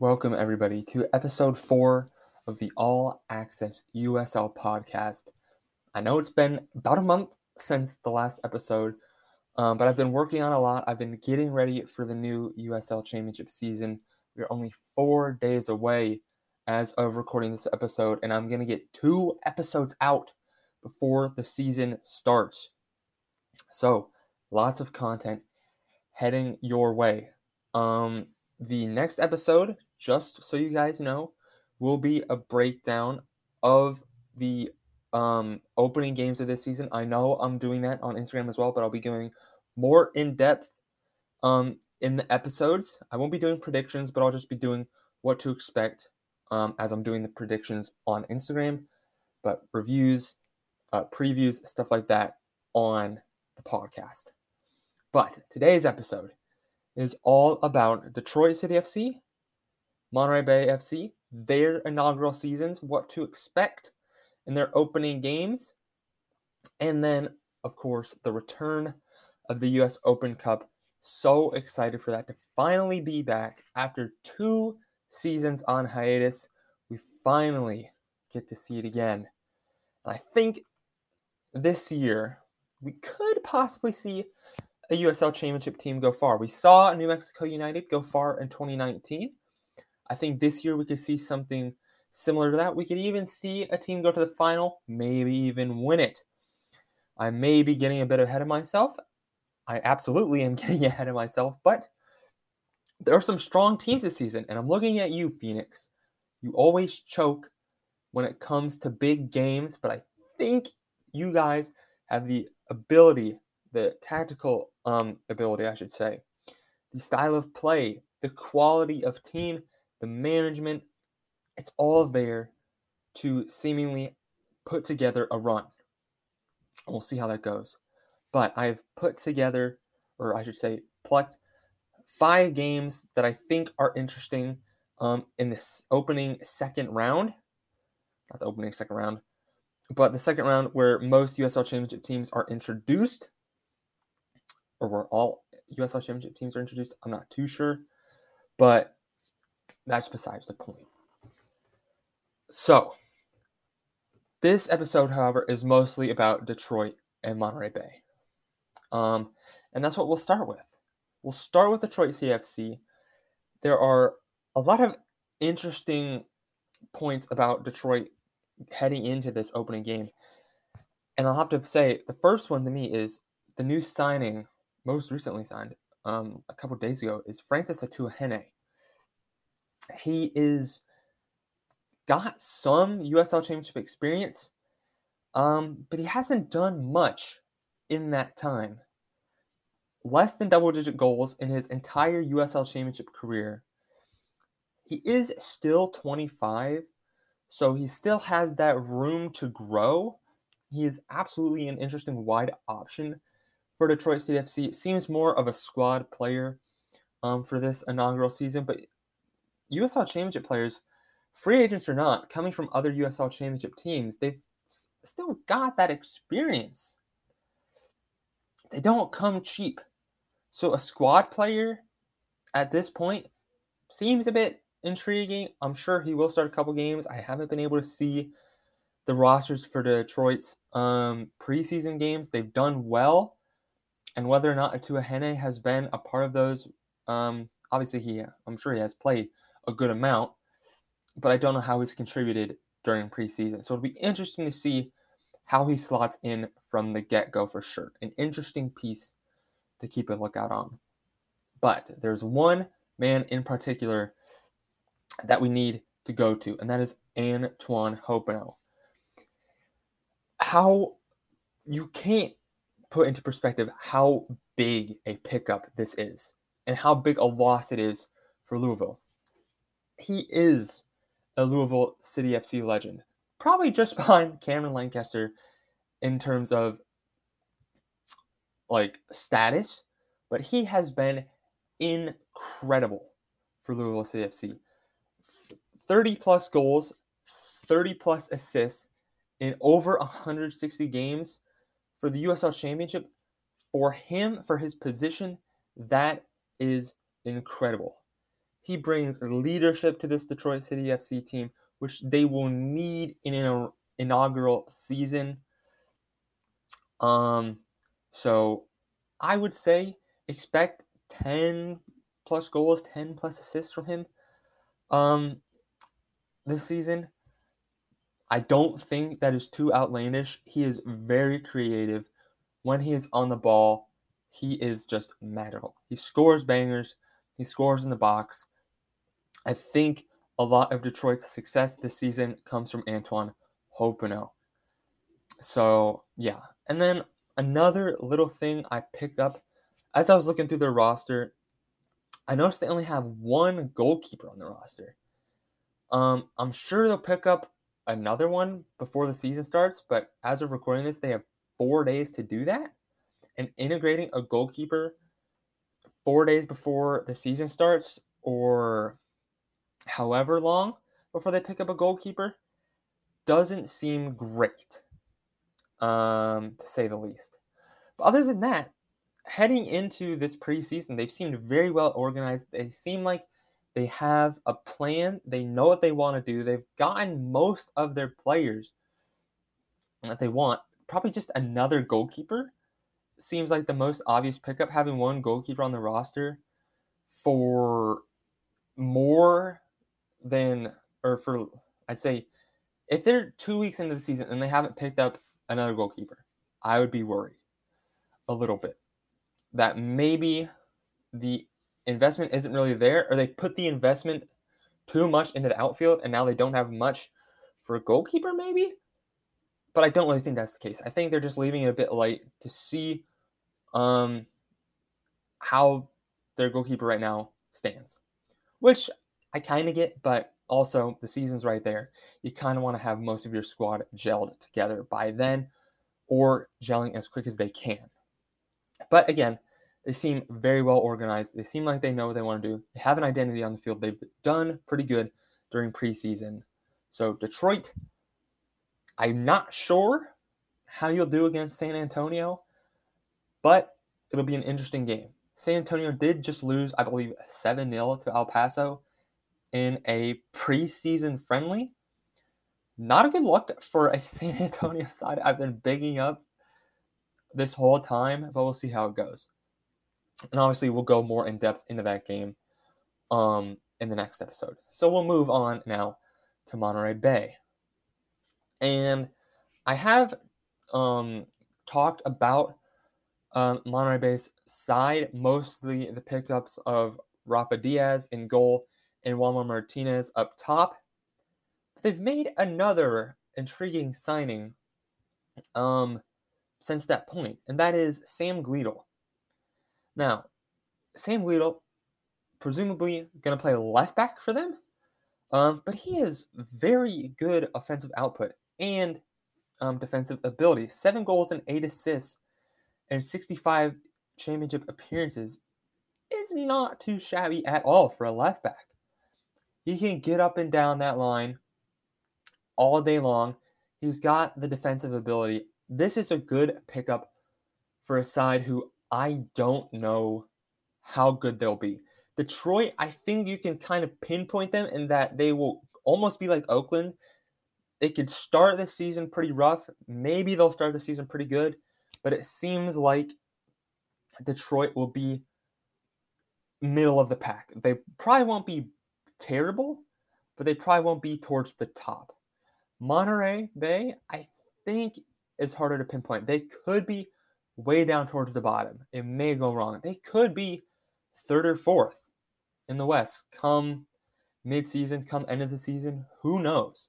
Welcome, everybody, to episode four of the All Access USL podcast. I know it's been about a month since the last episode, um, but I've been working on a lot. I've been getting ready for the new USL Championship season. We're only four days away as of recording this episode, and I'm going to get two episodes out before the season starts. So, lots of content heading your way. Um, the next episode, just so you guys know, will be a breakdown of the um, opening games of this season. I know I'm doing that on Instagram as well, but I'll be going more in depth um, in the episodes. I won't be doing predictions, but I'll just be doing what to expect um, as I'm doing the predictions on Instagram, but reviews, uh, previews, stuff like that on the podcast. But today's episode is all about Detroit City FC, Monterey Bay FC, their inaugural seasons, what to expect in their opening games, and then, of course, the return of the US Open Cup. So excited for that to finally be back after two seasons on hiatus. We finally get to see it again. And I think this year we could possibly see a USL Championship team go far. We saw New Mexico United go far in 2019. I think this year we could see something similar to that. We could even see a team go to the final, maybe even win it. I may be getting a bit ahead of myself. I absolutely am getting ahead of myself, but there are some strong teams this season, and I'm looking at you, Phoenix. You always choke when it comes to big games, but I think you guys have the ability, the tactical um, ability, I should say, the style of play, the quality of team, the management, it's all there to seemingly put together a run. We'll see how that goes. But I've put together, or I should say, plucked five games that I think are interesting um, in this opening second round. Not the opening second round, but the second round where most USL Championship teams are introduced, or where all USL Championship teams are introduced. I'm not too sure, but that's besides the point. So, this episode, however, is mostly about Detroit and Monterey Bay. Um, and that's what we'll start with. We'll start with Detroit CFC. There are a lot of interesting points about Detroit heading into this opening game. And I'll have to say, the first one to me is the new signing, most recently signed um, a couple days ago, is Francis Atuahene. He is got some USL Championship experience, um, but he hasn't done much in that time. Less than double digit goals in his entire USL Championship career. He is still 25, so he still has that room to grow. He is absolutely an interesting wide option for Detroit City FC. It seems more of a squad player um, for this inaugural season, but USL Championship players, free agents or not, coming from other USL Championship teams, they've still got that experience. They don't come cheap. So a squad player at this point seems a bit intriguing. I'm sure he will start a couple games. I haven't been able to see the rosters for Detroit's um, preseason games. They've done well, and whether or not Atuahene has been a part of those, um, obviously he, I'm sure he has played a good amount, but I don't know how he's contributed during preseason. So it'll be interesting to see how he slots in from the get go for sure. An interesting piece to keep a lookout on. But there's one man in particular that we need to go to, and that is Antoine Hoppenot. How you can't put into perspective how big a pickup this is and how big a loss it is for Louisville. He is a Louisville City FC legend, probably just behind Cameron Lancaster in terms of like status, but he has been incredible for Louisville City FC. 30 plus goals, 30 plus assists in over 160 games for the USL Championship. For him, for his position, that is incredible. He brings leadership to this Detroit City FC team, which they will need in an inaugural season. Um, so I would say expect 10 plus goals, 10 plus assists from him um, this season. I don't think that is too outlandish. He is very creative. When he is on the ball, he is just magical. He scores bangers, he scores in the box. I think a lot of Detroit's success this season comes from Antoine Hoppenot. So, yeah. And then another little thing I picked up as I was looking through their roster, I noticed they only have one goalkeeper on the roster. Um, I'm sure they'll pick up another one before the season starts, but as of recording this, they have four days to do that. And integrating a goalkeeper four days before the season starts, or however long before they pick up a goalkeeper, doesn't seem great, um, to say the least. But other than that, heading into this preseason, they've seemed very well organized. They seem like they have a plan. They know what they want to do. They've gotten most of their players that they want. Probably just another goalkeeper seems like the most obvious pickup. Having one goalkeeper on the roster for more than, or for, I'd say, if they're two weeks into the season and they haven't picked up another goalkeeper, I would be worried a little bit that maybe the investment isn't really there, or they put the investment too much into the outfield and now they don't have much for a goalkeeper, maybe. But I don't really think that's the case. I think they're just leaving it a bit light to see um, how their goalkeeper right now stands, which I kind of get, but also the season's right there. You kind of want to have most of your squad gelled together by then or gelling as quick as they can. But again, they seem very well organized. They seem like they know what they want to do. They have an identity on the field. They've done pretty good during preseason. So, Detroit, I'm not sure how you'll do against San Antonio, but it'll be an interesting game. San Antonio did just lose, I believe, 7 0 to El Paso in a preseason friendly. Not a good look for a San Antonio side I've been bigging up this whole time, but we'll see how it goes. And obviously, we'll go more in depth into that game um, in the next episode. So we'll move on now to Monterey Bay. And I have um, talked about um, Monterey Bay's side, mostly the pickups of Rafa Diaz in goal and Walmer Martinez up top. They've made another intriguing signing um, since that point, and that is Sam Gleadle. Now, Sam Gleadle, presumably going to play left back for them, um, but he has very good offensive output and um, defensive ability. Seven goals and eight assists and 65 championship appearances is not too shabby at all for a left back. He can get up and down that line all day long. He's got the defensive ability. This is a good pickup for a side who I don't know how good they'll be. Detroit, I think you can kind of pinpoint them in that they will almost be like Oakland. They could start the season pretty rough. Maybe they'll start the season pretty good, but it seems like Detroit will be middle of the pack. They probably won't be terrible, but they probably won't be towards the top. Monterey Bay, I think, is harder to pinpoint. They could be way down towards the bottom. It may go wrong. They could be third or fourth in the West come mid-season, come end of the season. Who knows?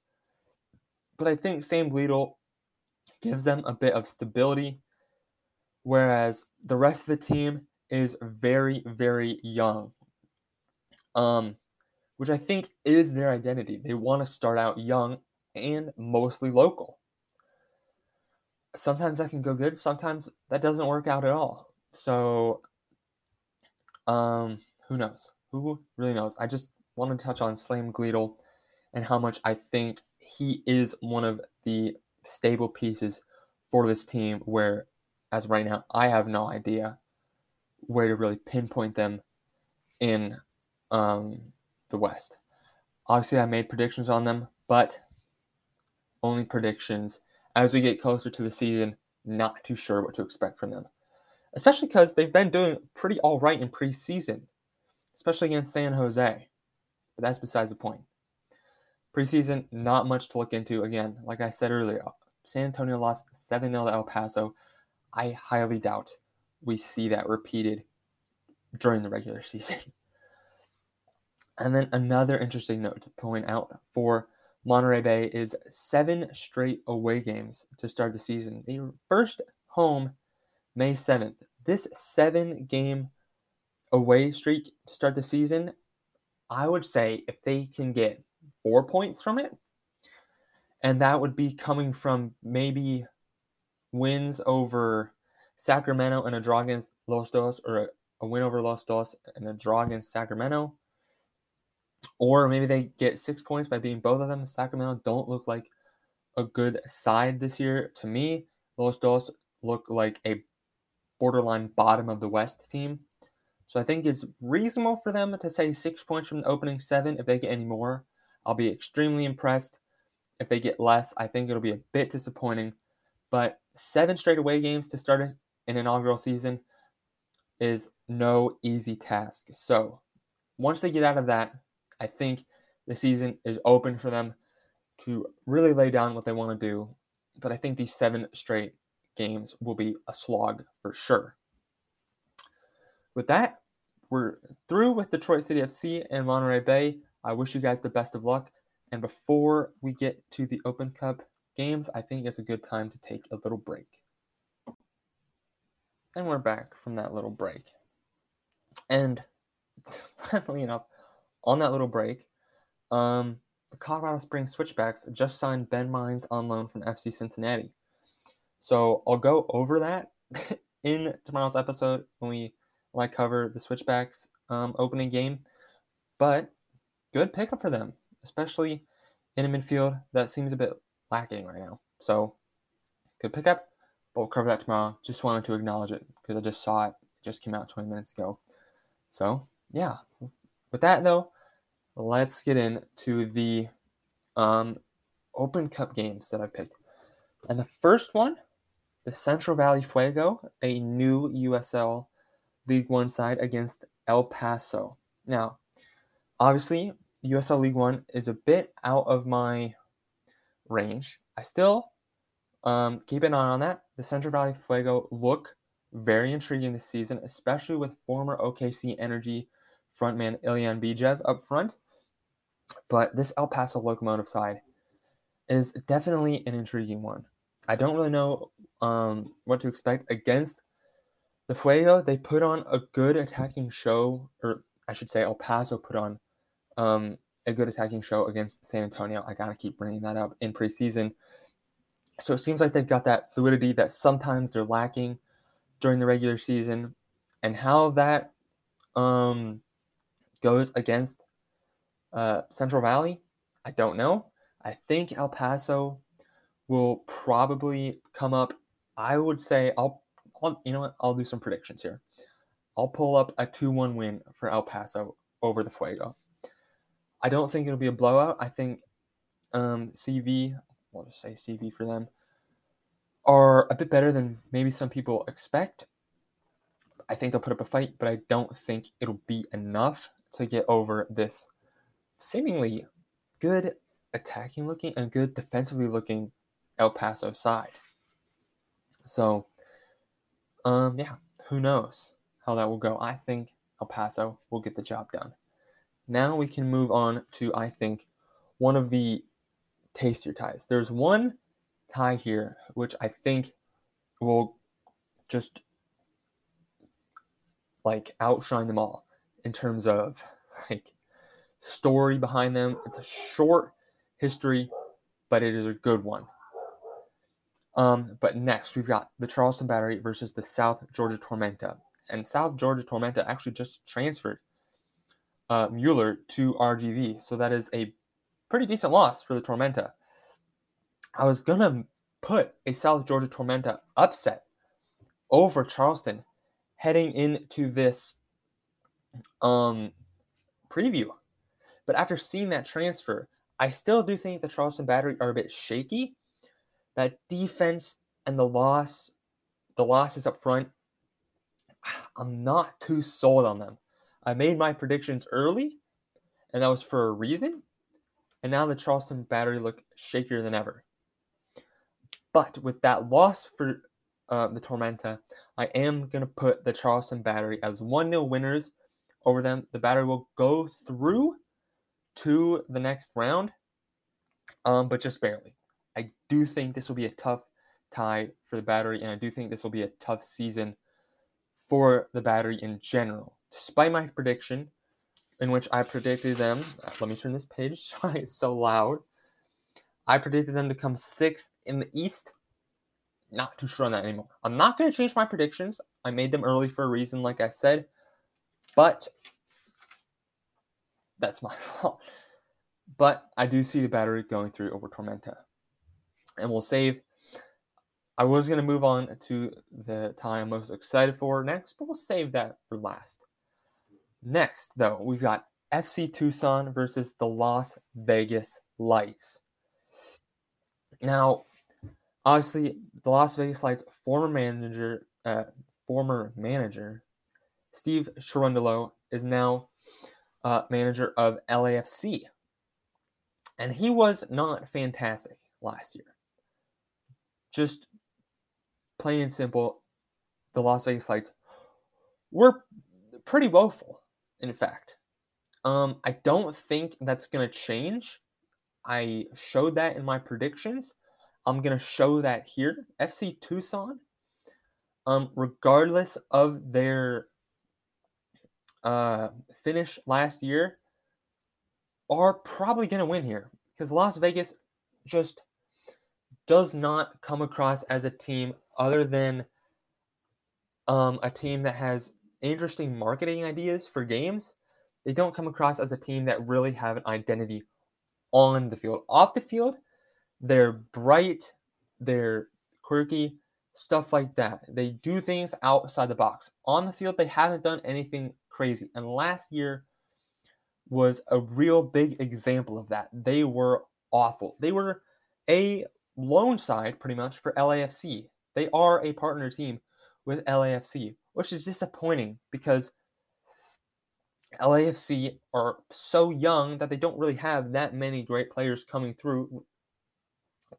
But I think Sam Gleadle gives them a bit of stability, whereas the rest of the team is very, very young. Um, which I think is their identity. They want to start out young and mostly local sometimes that can go good, sometimes that doesn't work out at all. So, um, who knows? Who really knows? I just want to touch on Sam Gleadle and how much I think he is one of the stable pieces for this team. Where, as right now, I have no idea where to really pinpoint them in um, the West. Obviously, I made predictions on them, but only predictions. As we get closer to the season, not too sure what to expect from them. Especially because they've been doing pretty all right in preseason, especially against San Jose. But that's besides the point. Preseason, not much to look into. Again, like I said earlier, San Antonio lost 7 0 to El Paso. I highly doubt we see that repeated during the regular season. And then another interesting note to point out for Monterey Bay is seven straight away games to start the season. They first home May 7th. This seven game away streak to start the season, I would say if they can get four points from it, and that would be coming from maybe wins over Sacramento and a draw against Los Dos, or a, a win over Los Dos and a draw against Sacramento. Or maybe they get six points by beating both of them. Sacramento don't look like a good side this year to me. Los Dos look like a borderline bottom of the West team. So I think it's reasonable for them to say six points from the opening seven. If they get any more, I'll be extremely impressed. If they get less, I think it'll be a bit disappointing. But seven straight away games to start an inaugural season is no easy task. So once they get out of that, I think the season is open for them to really lay down what they want to do. But I think these seven straight games will be a slog for sure. With that, we're through with Detroit City FC and Monterey Bay. I wish you guys the best of luck. And before we get to the Open Cup games, I think it's a good time to take a little break. And we're back from that little break. And funnily enough, on that little break, um, the Colorado Springs Switchbacks just signed Ben Mines on loan from FC Cincinnati. So I'll go over that in tomorrow's episode when we when I cover the Switchbacks um, opening game. But good pickup for them, especially in a midfield that seems a bit lacking right now. So good pickup, but we'll cover that tomorrow. Just wanted to acknowledge it because I just saw it. it. Just came out 20 minutes ago. So yeah. With that though, let's get into the um, Open Cup games that I've picked. And the first one, the Central Valley Fuego, a new USL League One side against El Paso. Now, obviously, USL League One is a bit out of my range. I still um, keep an eye on that. The Central Valley Fuego look very intriguing this season, especially with former OKC Energy frontman Ilyan Bijev up front. But this El Paso Locomotive side is definitely an intriguing one. I don't really know um, what to expect against the Fuego. They put on a good attacking show, or I should say, El Paso put on um, a good attacking show against San Antonio. I gotta keep bringing that up in preseason. So it seems like they've got that fluidity that sometimes they're lacking during the regular season, and how that um, goes against uh, Central Valley, I don't know. I think El Paso will probably come up. I would say I'll, I'll you know what? I'll do some predictions here. I'll pull up a 2-1 win for El Paso over the Fuego. I don't think it'll be a blowout. I think um, CV, I'll just say CV for them, are a bit better than maybe some people expect. I think they'll put up a fight, but I don't think it'll be enough to get over this seemingly good attacking looking and good defensively looking El Paso side. So, um, yeah, who knows how that will go? I think El Paso will get the job done. Now we can move on to, I think, one of the tastier ties. There's one tie here which I think will just like outshine them all in terms of like story behind them. It's a short history, but it is a good one. Um, but next, we've got the Charleston Battery versus the South Georgia Tormenta. And South Georgia Tormenta actually just transferred uh, Mueller to RGV. So that is a pretty decent loss for the Tormenta. I was going to put a South Georgia Tormenta upset over Charleston heading into this um, preview. But after seeing that transfer, I still do think the Charleston Battery are a bit shaky. That defense and the loss, the losses up front, I'm not too sold on them. I made my predictions early, and that was for a reason. And now the Charleston Battery look shakier than ever. But with that loss for uh, the Tormenta, I am going to put the Charleston Battery as 1 0 winners over them. The Battery will go through to the next round, um, but just barely. I do think this will be a tough tie for the Battery, and I do think this will be a tough season for the Battery in general. Despite my prediction, in which I predicted them, uh, let me turn this page, sorry, it's so loud. I predicted them to come sixth in the East. Not too sure on that anymore. I'm not going to change my predictions. I made them early for a reason, like I said, but that's my fault. But I do see the battery going through over Tormenta. And we'll save. I was going to move on to the tie I'm most excited for next, but we'll save that for last. Next, though, we've got FC Tucson versus the Las Vegas Lights. Now, obviously, the Las Vegas Lights former manager, uh, former manager, Steve Cherundolo is now uh, manager of LAFC, and he was not fantastic last year. Just plain and simple, the Las Vegas Lights were pretty woeful in fact. Um, I don't think that's going to change. I showed that in my predictions. I'm going to show that here. FC Tucson, um, regardless of their uh, finish last year, are probably going to win here because Las Vegas just does not come across as a team other than um, a team that has interesting marketing ideas for games, they don't come across as a team that really have an identity on the field. Off the field, they're bright, they're quirky, stuff like that. They do things outside the box. On the field, they haven't done anything crazy. And last year was a real big example of that. They were awful. They were a loan side, pretty much, for LAFC. They are a partner team with LAFC which is disappointing because LAFC are so young that they don't really have that many great players coming through,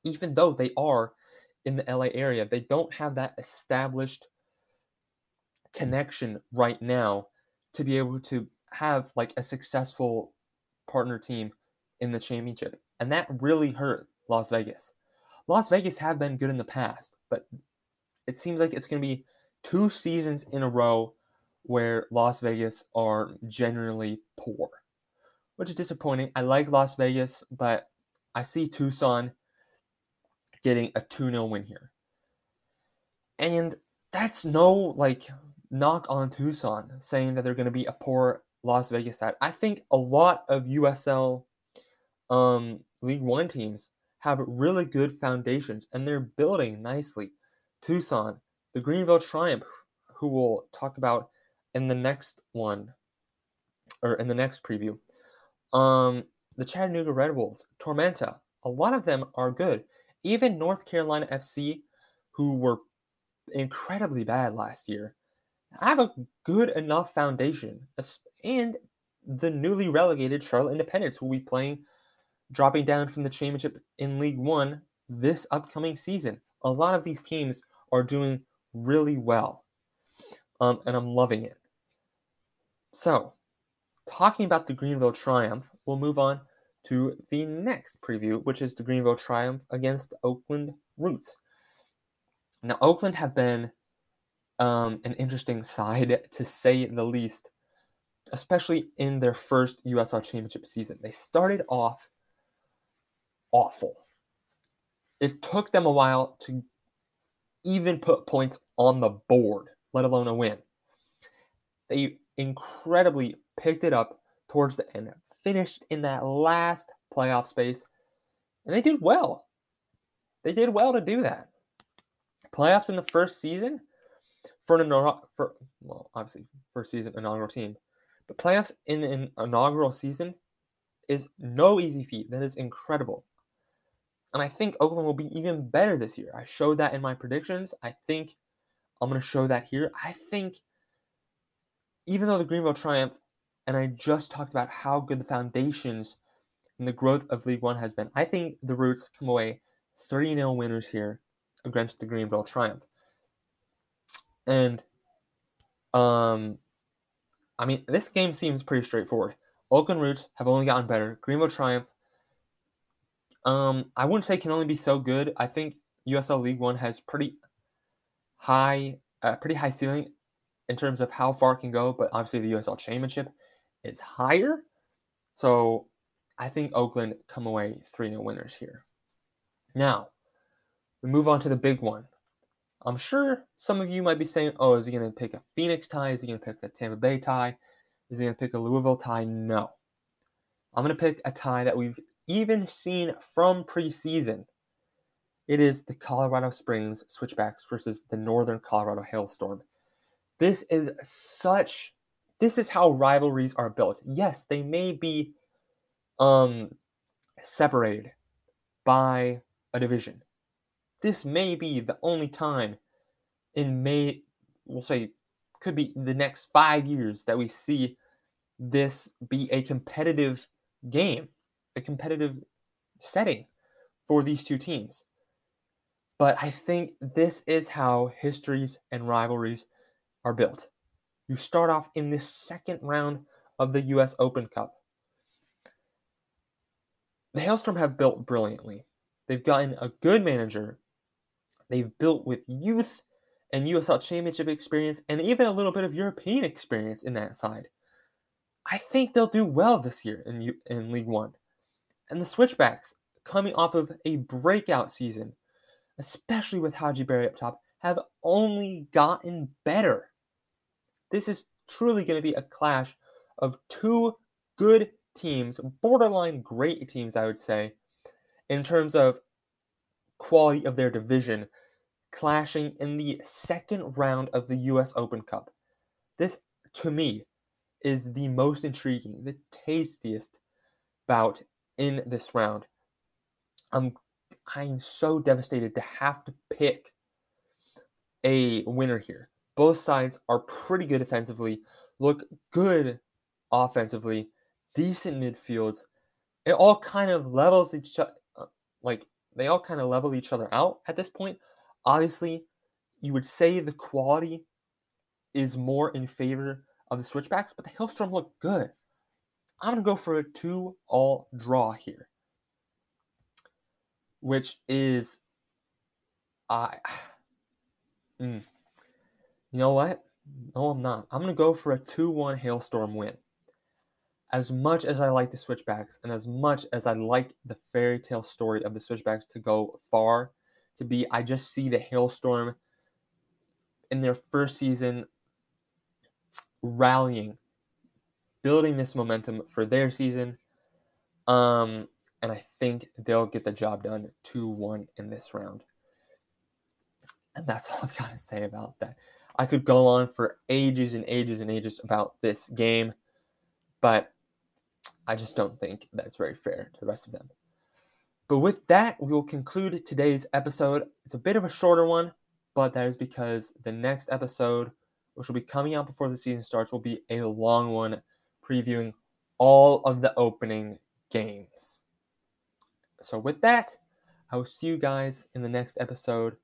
even though they are in the LA area. They don't have that established connection right now to be able to have like a successful partner team in the championship. And that really hurt Las Vegas. Las Vegas have been good in the past, but it seems like it's going to be two seasons in a row where Las Vegas are generally poor, which is disappointing. I like Las Vegas, but I see Tucson getting a 2 0 win here. And that's no like knock on Tucson saying that they're going to be a poor Las Vegas side. I think a lot of USL um, League One teams have really good foundations and they're building nicely. Tucson the Greenville Triumph, who we'll talk about in the next one, or in the next preview. Um, the Chattanooga Red Wolves, Tormenta, a lot of them are good. Even North Carolina FC, who were incredibly bad last year, have a good enough foundation. And the newly relegated Charlotte Independence, will be playing, dropping down from the championship in League One this upcoming season. A lot of these teams are doing really well. Um, and I'm loving it. So, talking about the Greenville Triumph, we'll move on to the next preview, which is the Greenville Triumph against Oakland Roots. Now, Oakland have been um, an interesting side, to say the least, especially in their first USL Championship season. They started off awful. It took them a while to even put points on the board, let alone a win. They incredibly picked it up towards the end, finished in that last playoff space, and they did well. They did well to do that. Playoffs in the first season for an for well, obviously first season inaugural team, but playoffs in an inaugural season is no easy feat. That is incredible. And I think Oakland will be even better this year. I showed that in my predictions. I think I'm going to show that here. I think even though the Greenville Triumph, and I just talked about how good the foundations and the growth of League One has been, I think the Roots come away 3 0 winners here against the Greenville Triumph. And, um, I mean, this game seems pretty straightforward. Oakland Roots have only gotten better. Greenville Triumph, um, I wouldn't say can only be so good. I think USL League One has pretty high, uh, pretty high ceiling in terms of how far it can go. But obviously, the USL Championship is higher. So I think Oakland come away 3 0 winners here. Now, we move on to the big one. I'm sure some of you might be saying, oh, is he going to pick a Phoenix tie? Is he going to pick a Tampa Bay tie? Is he going to pick a Louisville tie? No. I'm going to pick a tie that we've even seen from preseason. It is the Colorado Springs Switchbacks versus the Northern Colorado Hailstorm. This is such this is how rivalries are built. Yes, they may be um separated by a division. This may be the only time in May we'll say could be the next 5 years that we see this be a competitive game, a competitive setting for these two teams. But I think this is how histories and rivalries are built. You start off in the second round of the US Open Cup. The Hailstorm have built brilliantly. They've gotten a good manager. They've built with youth and USL Championship experience and even a little bit of European experience in that side. I think they'll do well this year in, in League One. And the Switchbacks, coming off of a breakout season, especially with Hadji Barry up top, have only gotten better. This is truly going to be a clash of two good teams, borderline great teams, I would say, in terms of quality of their division, clashing in the second round of the US Open Cup. This, to me, is the most intriguing, the tastiest bout in this round. I'm I'm so devastated to have to pick a winner here. Both sides are pretty good defensively, look good offensively, decent midfields. It all kind of levels each other, uh, like they all kind of level each other out at this point. Obviously, you would say the quality is more in favor of the switchbacks, but the Hailstorm looked good. I'm going to go for a two all draw here, which is. I. Mm, you know what? No, I'm not. I'm going to go for a 2 1 Hailstorm win. As much as I like the Switchbacks, and as much as I like the fairy tale story of the Switchbacks to go far, to be, I just see the Hailstorm in their first season rallying, building this momentum for their season. Um, and I think they'll get the job done 2 1 in this round. And that's all I've got to say about that. I could go on for ages and ages and ages about this game, but I just don't think that's very fair to the rest of them. But with that, we will conclude today's episode. It's a bit of a shorter one, but that is because the next episode which will be coming out before the season starts, will be a long one previewing all of the opening games. So, with that, I will see you guys in the next episode.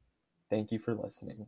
Thank you for listening.